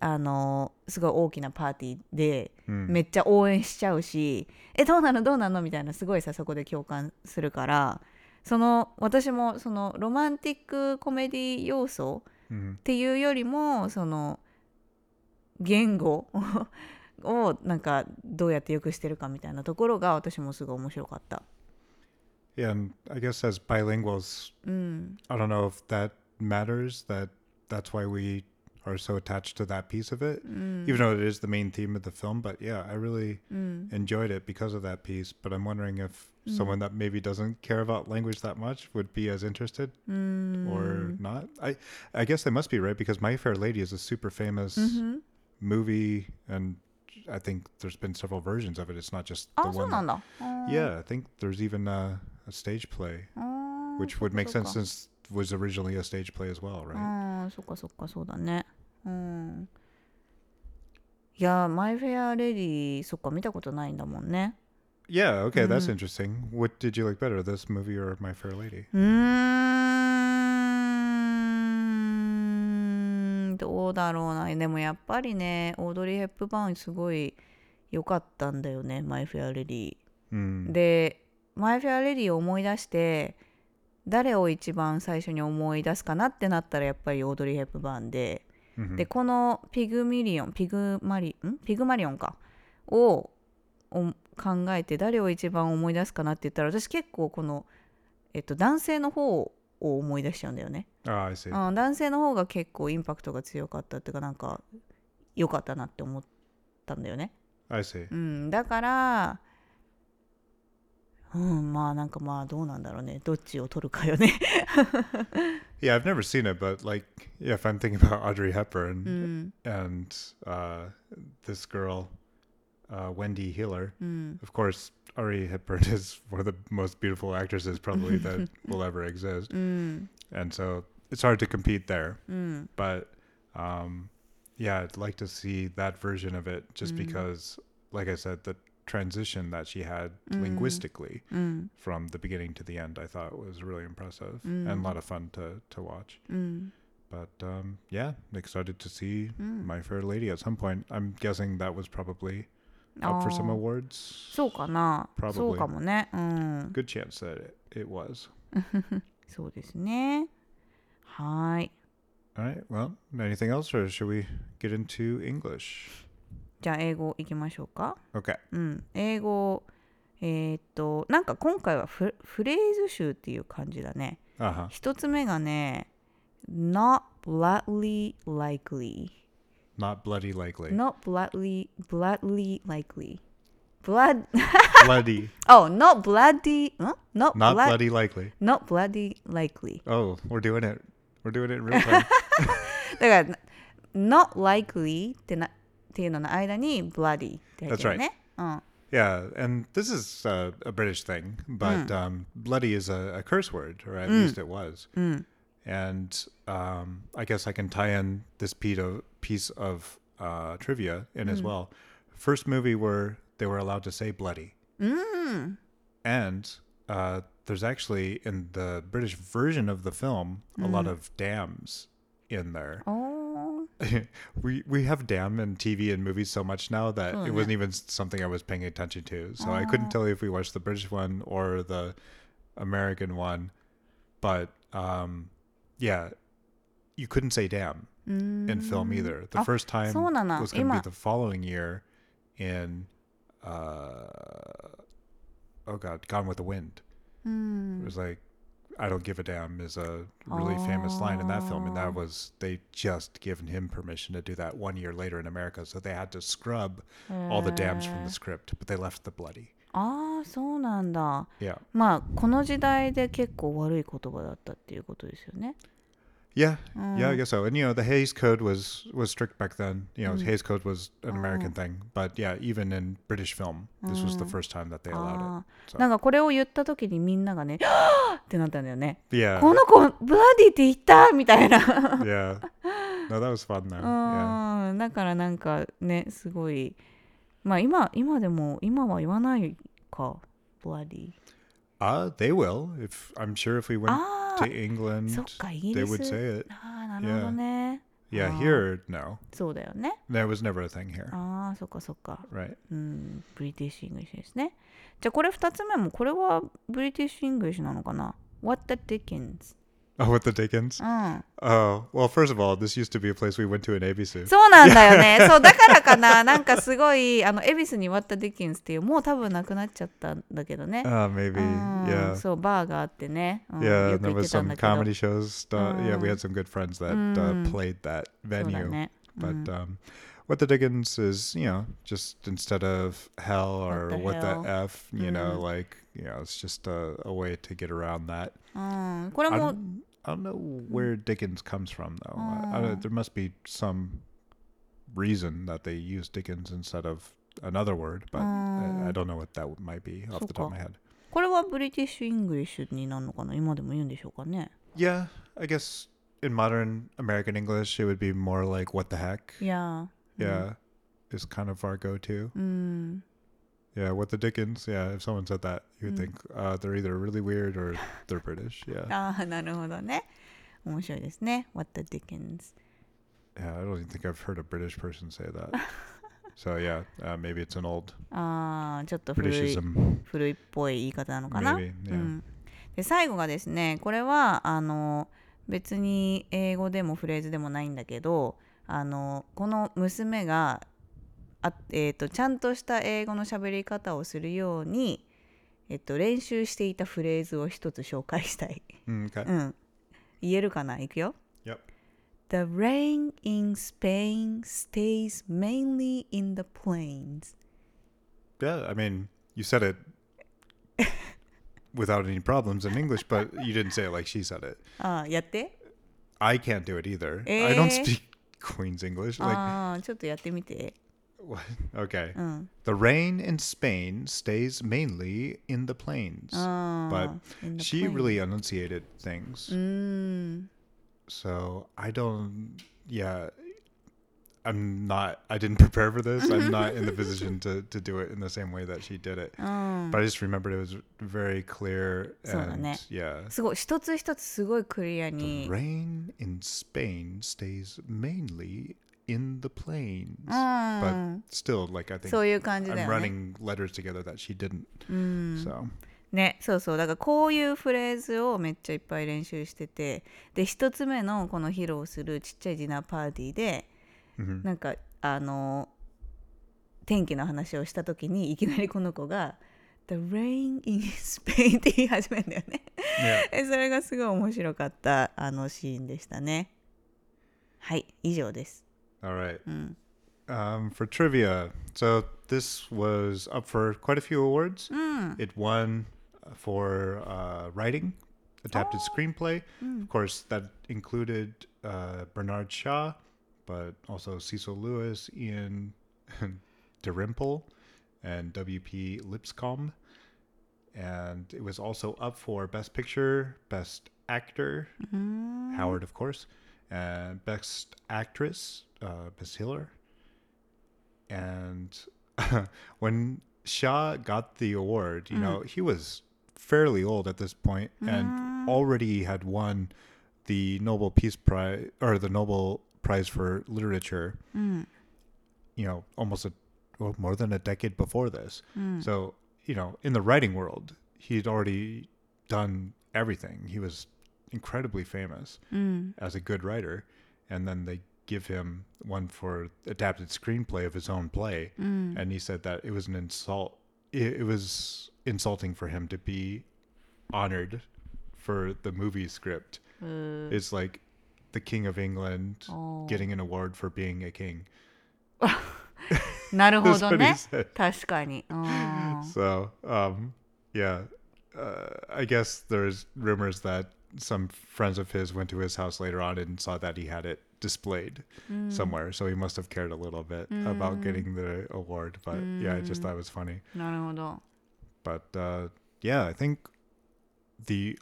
[SPEAKER 2] あのすごい大きなパーティーで
[SPEAKER 1] Mm.
[SPEAKER 2] めっちゃ応援しちゃうし「えどうなの？どうなの?」みたいなすごいさそこで共感するからその私もそのロマンティックコメディ要素
[SPEAKER 1] Mhm.
[SPEAKER 2] っていうよりもその言語[LAUGHS] をなんかどうやってよくしてるかみたいなところが私もすごい面白かった。
[SPEAKER 1] Yeah, and I guess as bilinguals,
[SPEAKER 2] うん、
[SPEAKER 1] I don't know if that matters. That that's why we are so attached to that piece of it,
[SPEAKER 2] うん、
[SPEAKER 1] even though it is the main theme of the film. But yeah, I really
[SPEAKER 2] うん、
[SPEAKER 1] enjoyed it because of that piece. But I'm wondering if
[SPEAKER 2] Mm.
[SPEAKER 1] someone that maybe doesn't care about language that much would be as interested
[SPEAKER 2] うん、
[SPEAKER 1] or not. I I guess they must be right because My Fair Lady is a super famous
[SPEAKER 2] うん、
[SPEAKER 1] movie, and I think there's been several versions of it. It's not just the
[SPEAKER 2] oh,
[SPEAKER 1] one. That,
[SPEAKER 2] uh.
[SPEAKER 1] yeah, I think there's even a, a stage play,
[SPEAKER 2] uh,
[SPEAKER 1] which would make sense since it was originally a stage play as well, right?
[SPEAKER 2] Uh, そっかそっかそうだね。うん。いや、マイフェアレディ、そっか見たことないんだもんね。
[SPEAKER 1] Yeah, okay, that's
[SPEAKER 2] mm.
[SPEAKER 1] interesting. What did you like better, this movie or My Fair Lady?
[SPEAKER 2] うん。んどうだろうな。でもやっぱりねオードリー・ヘップバーンすごい良かったんだよねマイ・フェア・レディ。
[SPEAKER 1] Mm.
[SPEAKER 2] でマイ・フェア・レディを思い出して誰を一番最初に思い出すかなってなったらやっぱりオードリー・ヘップバーンで。
[SPEAKER 1] Mhm.
[SPEAKER 2] でこのピグミリオンピグマリん？ピグマリオンか。をお考えて誰を一番思い出すかなって言ったら私結構この、えっと、男性の方を思い出しちゃうんだよね、
[SPEAKER 1] Ah.
[SPEAKER 2] うん、男性の方が結構インパクトが強かったっていうかなんか良かったなって思ったんだよね.うん、だからうんまあなんかまあどうなんだろうねどっちを取るかよね
[SPEAKER 1] Yeah, I've never seen it, but like, yeah, if I'm thinking about Audrey Hepburn
[SPEAKER 2] うん
[SPEAKER 1] and uh, this girl, uh, Wendy Hiller,
[SPEAKER 2] うん
[SPEAKER 1] of course, Audrey Hepburn is one of the most beautiful actresses probably [LAUGHS] that will ever exist,
[SPEAKER 2] mm.
[SPEAKER 1] and so it's hard to compete there.
[SPEAKER 2] Mm.
[SPEAKER 1] But um, yeah, I'd like to see that version of it just
[SPEAKER 2] mm.
[SPEAKER 1] because, like I said, the transition that she had
[SPEAKER 2] mm.
[SPEAKER 1] linguistically
[SPEAKER 2] mm.
[SPEAKER 1] from the beginning to the end, I thought was really impressive and a mm. lot of fun to to watch but um, yeah, excited to see
[SPEAKER 2] mm.
[SPEAKER 1] My Fair Lady at some point. I'm guessing that was probably up for some awards.
[SPEAKER 2] そうかな
[SPEAKER 1] Probably.
[SPEAKER 2] そうかもねうん
[SPEAKER 1] Good chance that it, it was.
[SPEAKER 2] そうですねはーい
[SPEAKER 1] All right. Well, anything else, or should we get into English?
[SPEAKER 2] じゃあ英語いきましょうか
[SPEAKER 1] Okay.
[SPEAKER 2] うん英語えーっとなんか今回はフフレーズ集っていう感じだね
[SPEAKER 1] Uh huh.
[SPEAKER 2] 一つ目がね not bloodly likely
[SPEAKER 1] Not bloody likely.
[SPEAKER 2] not bloodly bloodly likely blood [LAUGHS]
[SPEAKER 1] bloody.
[SPEAKER 2] oh not bloody ん not,
[SPEAKER 1] Not
[SPEAKER 2] blood-
[SPEAKER 1] bloody likely.
[SPEAKER 2] not bloody likely
[SPEAKER 1] Oh, we're doing it. We're doing it in real time.
[SPEAKER 2] だ[LAUGHS] から not likely ってなっていうのの間に bloody って入ってるね。うん。
[SPEAKER 1] yeah, and this is uh, a British thing, but um, bloody is a, a curse word, or at least it was. And um, I guess I can tie in this piece of uh, trivia in mm. as hmm. well. First movie where they were allowed to say bloody.
[SPEAKER 2] Mm.
[SPEAKER 1] And uh, there's actually in the British version of the film mm. a hmm. lot of damns in there.
[SPEAKER 2] Oh. [LAUGHS]
[SPEAKER 1] we we have damn and TV and movies so much now that
[SPEAKER 2] oh,
[SPEAKER 1] it wasn't yeah. even something I was paying attention to. So. I couldn't tell you if we watched the British one or the American one, but um, yeah, you couldn't say damn in film either. The first time was going to be the following year in, uh, oh God, Gone with the Wind. It was like, I don't give a damn is a really famous line in that film. And that was, they just given him permission to do that one year later in America. So they had to scrub all the damns from the script, but they left the bloody.
[SPEAKER 2] ああそうなんだ
[SPEAKER 1] Yeah,
[SPEAKER 2] まあこの時代で結構悪い言葉だったっていうことですよね
[SPEAKER 1] yeah,
[SPEAKER 2] うん
[SPEAKER 1] yeah. I guess so. And you know, the Hayes Code was was strict back then. You know,
[SPEAKER 2] Mm.
[SPEAKER 1] Hayes Code was an American
[SPEAKER 2] Oh.
[SPEAKER 1] thing, but yeah, even in British film, this was the
[SPEAKER 2] Mm.
[SPEAKER 1] first time that they allowed
[SPEAKER 2] あ
[SPEAKER 1] it.
[SPEAKER 2] ーなんかこれを言った時にみんながねはぁってなったんだよね
[SPEAKER 1] yeah,
[SPEAKER 2] この子ブラディって言ったみたいな
[SPEAKER 1] yeah. No, that was fun though. Yeah.
[SPEAKER 2] うんだからなんかねすごいまあ今今でも今は言わないかブラディ
[SPEAKER 1] Uh, they will. If I'm sure if we went
[SPEAKER 2] あ
[SPEAKER 1] to
[SPEAKER 2] あ
[SPEAKER 1] England, they
[SPEAKER 2] リ
[SPEAKER 1] would
[SPEAKER 2] ス
[SPEAKER 1] say it.
[SPEAKER 2] ああなるほどね
[SPEAKER 1] Yeah,
[SPEAKER 2] Ah.
[SPEAKER 1] here, no.
[SPEAKER 2] そうだよね
[SPEAKER 1] That was never a thing here.
[SPEAKER 2] ああそっかそっか
[SPEAKER 1] Right.
[SPEAKER 2] うんブリティッシュ・イングリッシュですねじゃあこれ2つ目もこれはブリティッシュ・イングリッシュなのかな What the Dickens [LAUGHS]
[SPEAKER 1] Oh, with the Dickens?
[SPEAKER 2] うん、
[SPEAKER 1] Oh, well, first of all, this used to be a place we went to in Abisu.
[SPEAKER 2] そ[LAUGHS] うなんだよねそうだからかななんかすごいあの恵比寿に What the Dickens っていうもう多分なくなっちゃったんだけどね
[SPEAKER 1] Uh, [LAUGHS] maybe.
[SPEAKER 2] うん
[SPEAKER 1] Yeah.
[SPEAKER 2] そうバーがあってね、うん
[SPEAKER 1] Yeah,
[SPEAKER 2] よ
[SPEAKER 1] and
[SPEAKER 2] く
[SPEAKER 1] there
[SPEAKER 2] 行っ
[SPEAKER 1] was
[SPEAKER 2] てたん
[SPEAKER 1] some
[SPEAKER 2] だけど
[SPEAKER 1] comedy shows. Uh, yeah, we
[SPEAKER 2] Mm.
[SPEAKER 1] had some good friends that uh,
[SPEAKER 2] Mm.
[SPEAKER 1] played that
[SPEAKER 2] そうだ
[SPEAKER 1] venue.
[SPEAKER 2] ね
[SPEAKER 1] But
[SPEAKER 2] うん
[SPEAKER 1] um, what the Dickens is, you know, just instead of hell or
[SPEAKER 2] What the
[SPEAKER 1] what the,
[SPEAKER 2] hell?
[SPEAKER 1] F, you know,
[SPEAKER 2] Mm.
[SPEAKER 1] like, you know, it's just a, a way to get around that.
[SPEAKER 2] うん、これ
[SPEAKER 1] I
[SPEAKER 2] も
[SPEAKER 1] don't, I don't know where Dickens comes from, though. I, I
[SPEAKER 2] Oh.
[SPEAKER 1] don't, there must be some reason that they use Dickens instead of another word, but I, I
[SPEAKER 2] Oh.
[SPEAKER 1] don't know what that might be off the top of my head.
[SPEAKER 2] これはブリティッシュ・イングリッシュになるのかな今でも言うんでしょうかね
[SPEAKER 1] Yeah, I guess in modern American English, it would be more like "what the heck."
[SPEAKER 2] いや
[SPEAKER 1] Yeah, is kind of our go-to.
[SPEAKER 2] うん、
[SPEAKER 1] Yeah, what the Dickens. Yeah, if someone said that, you would
[SPEAKER 2] Mm.
[SPEAKER 1] think uh, they're either really weird or they're British. Yeah,
[SPEAKER 2] ああなるほどね面白いですね What the Dickens
[SPEAKER 1] yeah. I don't even think I've heard a British person say that. so yeah, uh, maybe it's an old
[SPEAKER 2] ああちょっと古い
[SPEAKER 1] Britishism.
[SPEAKER 2] 古いっぽい言い方なのかな
[SPEAKER 1] Maybe.
[SPEAKER 2] う
[SPEAKER 1] Yeah.
[SPEAKER 2] ん、で最後がですねこれはあの別に英語でもフレーズでもないんだけどあのこの娘があ、えー、とちゃんとした英語の喋り方をするように、えっと、練習していたフレーズを一つ紹介したい。
[SPEAKER 1] Mm, okay.
[SPEAKER 2] うん、言えるかないくよ。
[SPEAKER 1] Yep.
[SPEAKER 2] The rain in Spain stays mainly in the plains.
[SPEAKER 1] Yeah, I mean, you said it without any problems in English, but you didn't say it like she said it.
[SPEAKER 2] ああやって。
[SPEAKER 1] I can't do it either. I don't
[SPEAKER 2] Eh?
[SPEAKER 1] speak Queen's English. Like,
[SPEAKER 2] ああちょっとやってみて。
[SPEAKER 1] what? [LAUGHS] okay.
[SPEAKER 2] うん。
[SPEAKER 1] The rain in Spain stays mainly in the plains.
[SPEAKER 2] あ
[SPEAKER 1] But
[SPEAKER 2] あ in the
[SPEAKER 1] she
[SPEAKER 2] plains
[SPEAKER 1] really enunciated things.
[SPEAKER 2] うーん。
[SPEAKER 1] So I don't, yeah, I'm not, I didn't [LAUGHS] prepare for this. I'm not in the position [LAUGHS] to, to do it in the same way that she did it.
[SPEAKER 2] うん。
[SPEAKER 1] But I just remembered it was very clear.
[SPEAKER 2] そうだ
[SPEAKER 1] And
[SPEAKER 2] ね。
[SPEAKER 1] yeah.
[SPEAKER 2] すごい一つ一つすごいクリア
[SPEAKER 1] The
[SPEAKER 2] に。
[SPEAKER 1] rain in Spain stays mainly in the plains.
[SPEAKER 2] う
[SPEAKER 1] But
[SPEAKER 2] ん。
[SPEAKER 1] still, like, I think
[SPEAKER 2] そういう感じだ
[SPEAKER 1] I'm
[SPEAKER 2] よね。
[SPEAKER 1] running letters together that she didn't.
[SPEAKER 2] うん。
[SPEAKER 1] So,
[SPEAKER 2] ね、そうそうだからこういうフレーズをめっちゃいっぱい練習しててで一つ目のこの披露するちっちゃいディナーパーティーで
[SPEAKER 1] mhm.
[SPEAKER 2] なんかあの天気の話をした時にいきなりこの子が「The rain in Spain [LAUGHS]」って言い始めるんだよね
[SPEAKER 1] yeah. [LAUGHS]
[SPEAKER 2] えそれがすごい面白かったあのシーンでしたねはい以上です、
[SPEAKER 1] All right.
[SPEAKER 2] Mm.
[SPEAKER 1] Um, for trivia, so this was up for quite a few awards.
[SPEAKER 2] Mm.
[SPEAKER 1] It won uh, for uh, writing, adapted oh. screenplay. Mm. Of course, that included uh, Bernard Shaw, but also Cecil Lewis, Ian [LAUGHS] Dalrymple, and W.P. Lipscomb. And it was also up for Best Picture, Best Actor,
[SPEAKER 2] mm-hmm.
[SPEAKER 1] Howard, of course, uh, Best Actress, uh, Bess Hiller. And [LAUGHS] when Shaw got the award, you mm. know, he was fairly old at this point and mm. already had won the Nobel Peace Prize or the Nobel Prize for Literature.
[SPEAKER 2] Mm.
[SPEAKER 1] You know, almost a well, more than a decade before this.
[SPEAKER 2] Mm.
[SPEAKER 1] So, you know, in the writing world, he'd already done everything. He was incredibly famous
[SPEAKER 2] うん、
[SPEAKER 1] as a good writer. And then they give him one for adapted screenplay of his own play.
[SPEAKER 2] うん、
[SPEAKER 1] And he said that it was an insult it, it was insulting for him to be honored for the movie script.
[SPEAKER 2] うー
[SPEAKER 1] It's like the King of England
[SPEAKER 2] Oh.
[SPEAKER 1] getting an award for being a king. [LAUGHS]
[SPEAKER 2] なるほ
[SPEAKER 1] That's
[SPEAKER 2] ど
[SPEAKER 1] what he
[SPEAKER 2] ね
[SPEAKER 1] said.
[SPEAKER 2] 確かにうん
[SPEAKER 1] So, [LAUGHS] um, yeah, uh, I guess there's rumors that some friends of his went to his house later on and saw that he had it displayed mm. somewhere. So he must have cared a little bit mm. about getting the award. But mm. yeah, I just mm. thought it was funny.
[SPEAKER 2] No, no, no.
[SPEAKER 1] But uh, yeah, I think the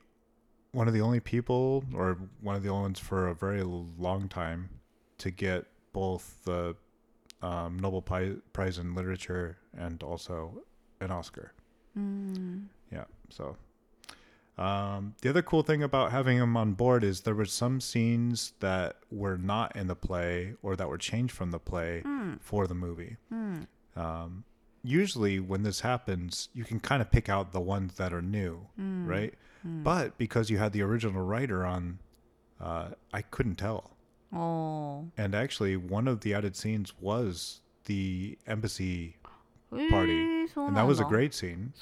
[SPEAKER 1] one of the only people, or one of the only ones for a very long time, to get both the um, Nobel Prize in Literature and also an Oscar.
[SPEAKER 2] Mm.
[SPEAKER 1] Yeah, so um, the other cool thing about having him on board is there were some scenes that were not in the play or that were changed from the play
[SPEAKER 2] mm.
[SPEAKER 1] for the movie.
[SPEAKER 2] Mm.
[SPEAKER 1] Um, usually, when this happens, you can kind of pick out the ones that are new,
[SPEAKER 2] mm.
[SPEAKER 1] right?
[SPEAKER 2] Hmm.
[SPEAKER 1] But because you had the original writer on, uh, I couldn't tell.
[SPEAKER 2] Oh.
[SPEAKER 1] And actually, one of the added scenes was the embassy [GASPS] party, and that was a great scene.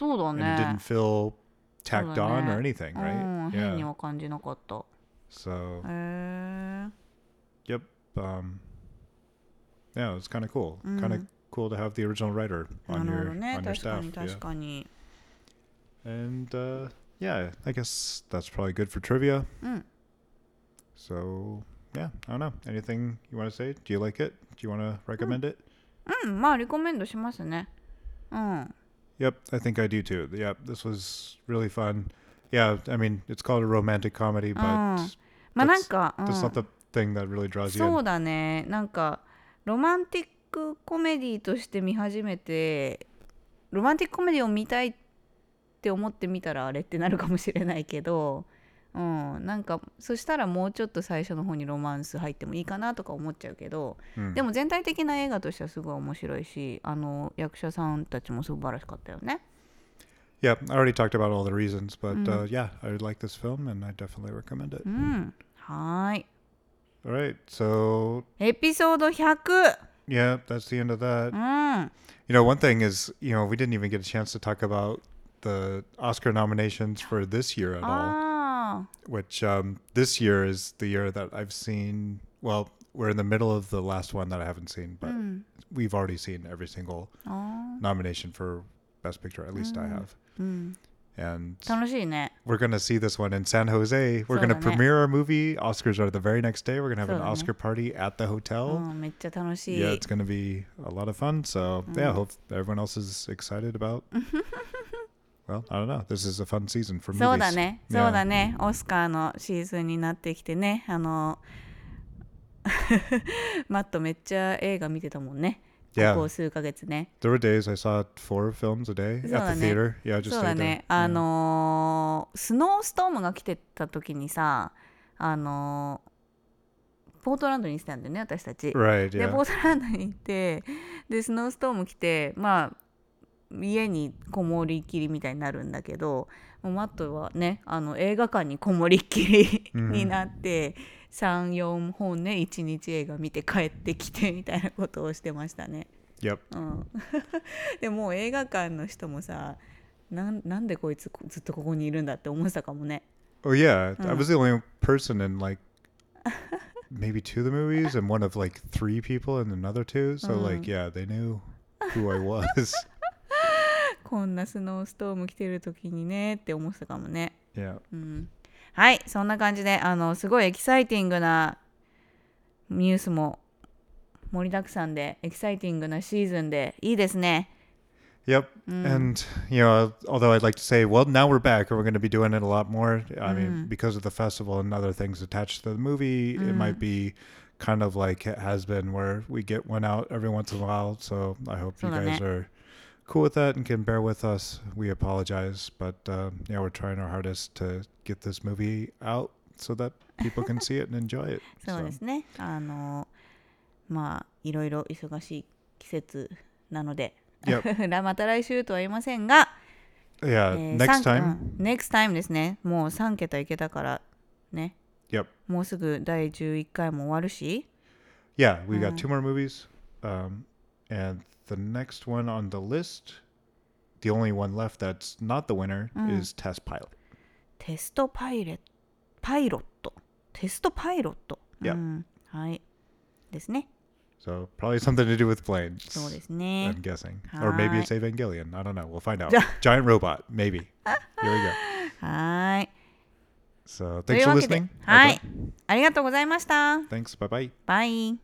[SPEAKER 1] And it didn't feel tacked on or
[SPEAKER 2] ね
[SPEAKER 1] anything,
[SPEAKER 2] う
[SPEAKER 1] right?
[SPEAKER 2] ん変に
[SPEAKER 1] Yeah.
[SPEAKER 2] は感じなかった
[SPEAKER 1] So,
[SPEAKER 2] へえ
[SPEAKER 1] yep. Um, yeah, it was kind of cool.
[SPEAKER 2] Mm.
[SPEAKER 1] Kind of cool to have the original writer
[SPEAKER 2] な
[SPEAKER 1] on
[SPEAKER 2] るほ
[SPEAKER 1] your
[SPEAKER 2] どね
[SPEAKER 1] on your
[SPEAKER 2] 確か
[SPEAKER 1] staff.
[SPEAKER 2] に
[SPEAKER 1] Yeah.
[SPEAKER 2] 確かに
[SPEAKER 1] And uh, yeah, I guess that's probably good for trivia.
[SPEAKER 2] うん
[SPEAKER 1] So yeah, I don't know. Anything you want to say? Do you like it? Do you want to recommend it?
[SPEAKER 2] うんまあリコメンドしますねうん
[SPEAKER 1] Yep, I think I do too. Yep, this was really fun. Yeah, I mean, it's called a romantic comedy, but
[SPEAKER 2] Mm. まあなんか、うん
[SPEAKER 1] that's not the thing that really draws you
[SPEAKER 2] そう
[SPEAKER 1] in.
[SPEAKER 2] だねなんかロマンティックコメディとして見始めてロマンティックコメディを見たいって思ってみたらあれってなるかもしれないけど、 うん、なんかそしたらもうちょっと最初の方にロマンス入ってもいいかなとか思っちゃうけど、
[SPEAKER 1] Mm.
[SPEAKER 2] でも全体的な映画としてはすごい面白いしあの役者さんたちも素晴らしかったよね。
[SPEAKER 1] Yeah, I already talked about all the reasons, but
[SPEAKER 2] Mm.
[SPEAKER 1] uh, yeah, I like this film and I definitely recommend it.
[SPEAKER 2] うん、はーい
[SPEAKER 1] All right, so
[SPEAKER 2] エピソード100、
[SPEAKER 1] yeah, that's the end of that.
[SPEAKER 2] うん、
[SPEAKER 1] You know, one thing is, you know, we didn't even get a chance to talk about the Oscar nominations for this year at all,
[SPEAKER 2] Wow.
[SPEAKER 1] Which um, this year is the year that I've seen. Well, we're in the middle of the last one that I haven't seen, but
[SPEAKER 2] mm.
[SPEAKER 1] we've already seen every single
[SPEAKER 2] oh.
[SPEAKER 1] nomination for Best Picture. At least
[SPEAKER 2] mm. I have. Mm.
[SPEAKER 1] And we're going to see this one in San Jose. We're going to premiere our movie. Oscars are the very next day. We're going to have an Oscar party at the hotel. Yeah, it's going to be a lot of fun. So, yeah, hope everyone else is excited about [LAUGHS]
[SPEAKER 2] そうだね。そうだね。オスカーのシーズンになってきてね。あの、[LAUGHS] マットめっちゃ映画見てたもんね。こう数ヶ月ね。そうだね。あの、スノーストームが来てた時にさ、あの、ポートランドに行たんだよね、私たち。で、ポートランドに行って、で、スノーストーム来て、まあ、家にこもりきりみたいになるんだけど、もうマットはね、あの映画館にこもりっきり
[SPEAKER 1] うん
[SPEAKER 2] になって、3、4本ね、1日映画見て帰ってきてみたいなことをしてましたね。
[SPEAKER 1] Yep.
[SPEAKER 2] うん、でもう映画館の人もさなんなんでこいつずっとここにいるんだって思ってたかもね
[SPEAKER 1] Oh, yeah. I
[SPEAKER 2] Mm.
[SPEAKER 1] was the only person in like maybe two of the movies and one of like three people in another two. So,
[SPEAKER 2] Mm.
[SPEAKER 1] like, yeah, they knew who I was.
[SPEAKER 2] こんなスノーストーム来てる時にねって思ってたかもね
[SPEAKER 1] yeah.
[SPEAKER 2] うんはいそんな感じであのすごいエキサイティングなニュースも盛りだくさんでエキサイティングなシーズンでいいですね
[SPEAKER 1] Yep. And, you know, although I'd like to say, well, now we're back and we're going to be doing it a lot more. I mean, because of the festival and other things attached to the movie, it might be kind of like it has been where we get one out every once in a while. So I hope you guys are cool with that and can bear with us. We apologize. But um, yeah, we're trying our hardest to get this movie out so that people can see it and enjoy it.
[SPEAKER 2] そうですねあのまあいろいろ忙しい季節なので
[SPEAKER 1] Yep.
[SPEAKER 2] また来週とは言いませんが
[SPEAKER 1] Yeah.
[SPEAKER 2] えー
[SPEAKER 1] next time.
[SPEAKER 2] うん next time ですねもう3桁いけたからね
[SPEAKER 1] Yep.
[SPEAKER 2] もうすぐ第11回も終わるし
[SPEAKER 1] Yeah, we got two more movies. Um, and the next one on the list the only one left that's not the winner
[SPEAKER 2] Mm.
[SPEAKER 1] is Test Pilot.
[SPEAKER 2] テストパイレパイロットテストパイロット、
[SPEAKER 1] Yeah.
[SPEAKER 2] うん、はいですね
[SPEAKER 1] So probably something to do with planes.
[SPEAKER 2] そうですね
[SPEAKER 1] I'm guessing. Or maybe it's
[SPEAKER 2] Hi.
[SPEAKER 1] Evangelion. I don't know. We'll find out.
[SPEAKER 2] Yeah. [LAUGHS]
[SPEAKER 1] Giant robot, maybe. Here we [LAUGHS] go.
[SPEAKER 2] はーい
[SPEAKER 1] So
[SPEAKER 2] とい
[SPEAKER 1] thanks
[SPEAKER 2] う
[SPEAKER 1] for
[SPEAKER 2] わけで
[SPEAKER 1] listening.
[SPEAKER 2] はい
[SPEAKER 1] Okay.
[SPEAKER 2] ありがとうございました
[SPEAKER 1] Thanks. Bye bye.
[SPEAKER 2] バイ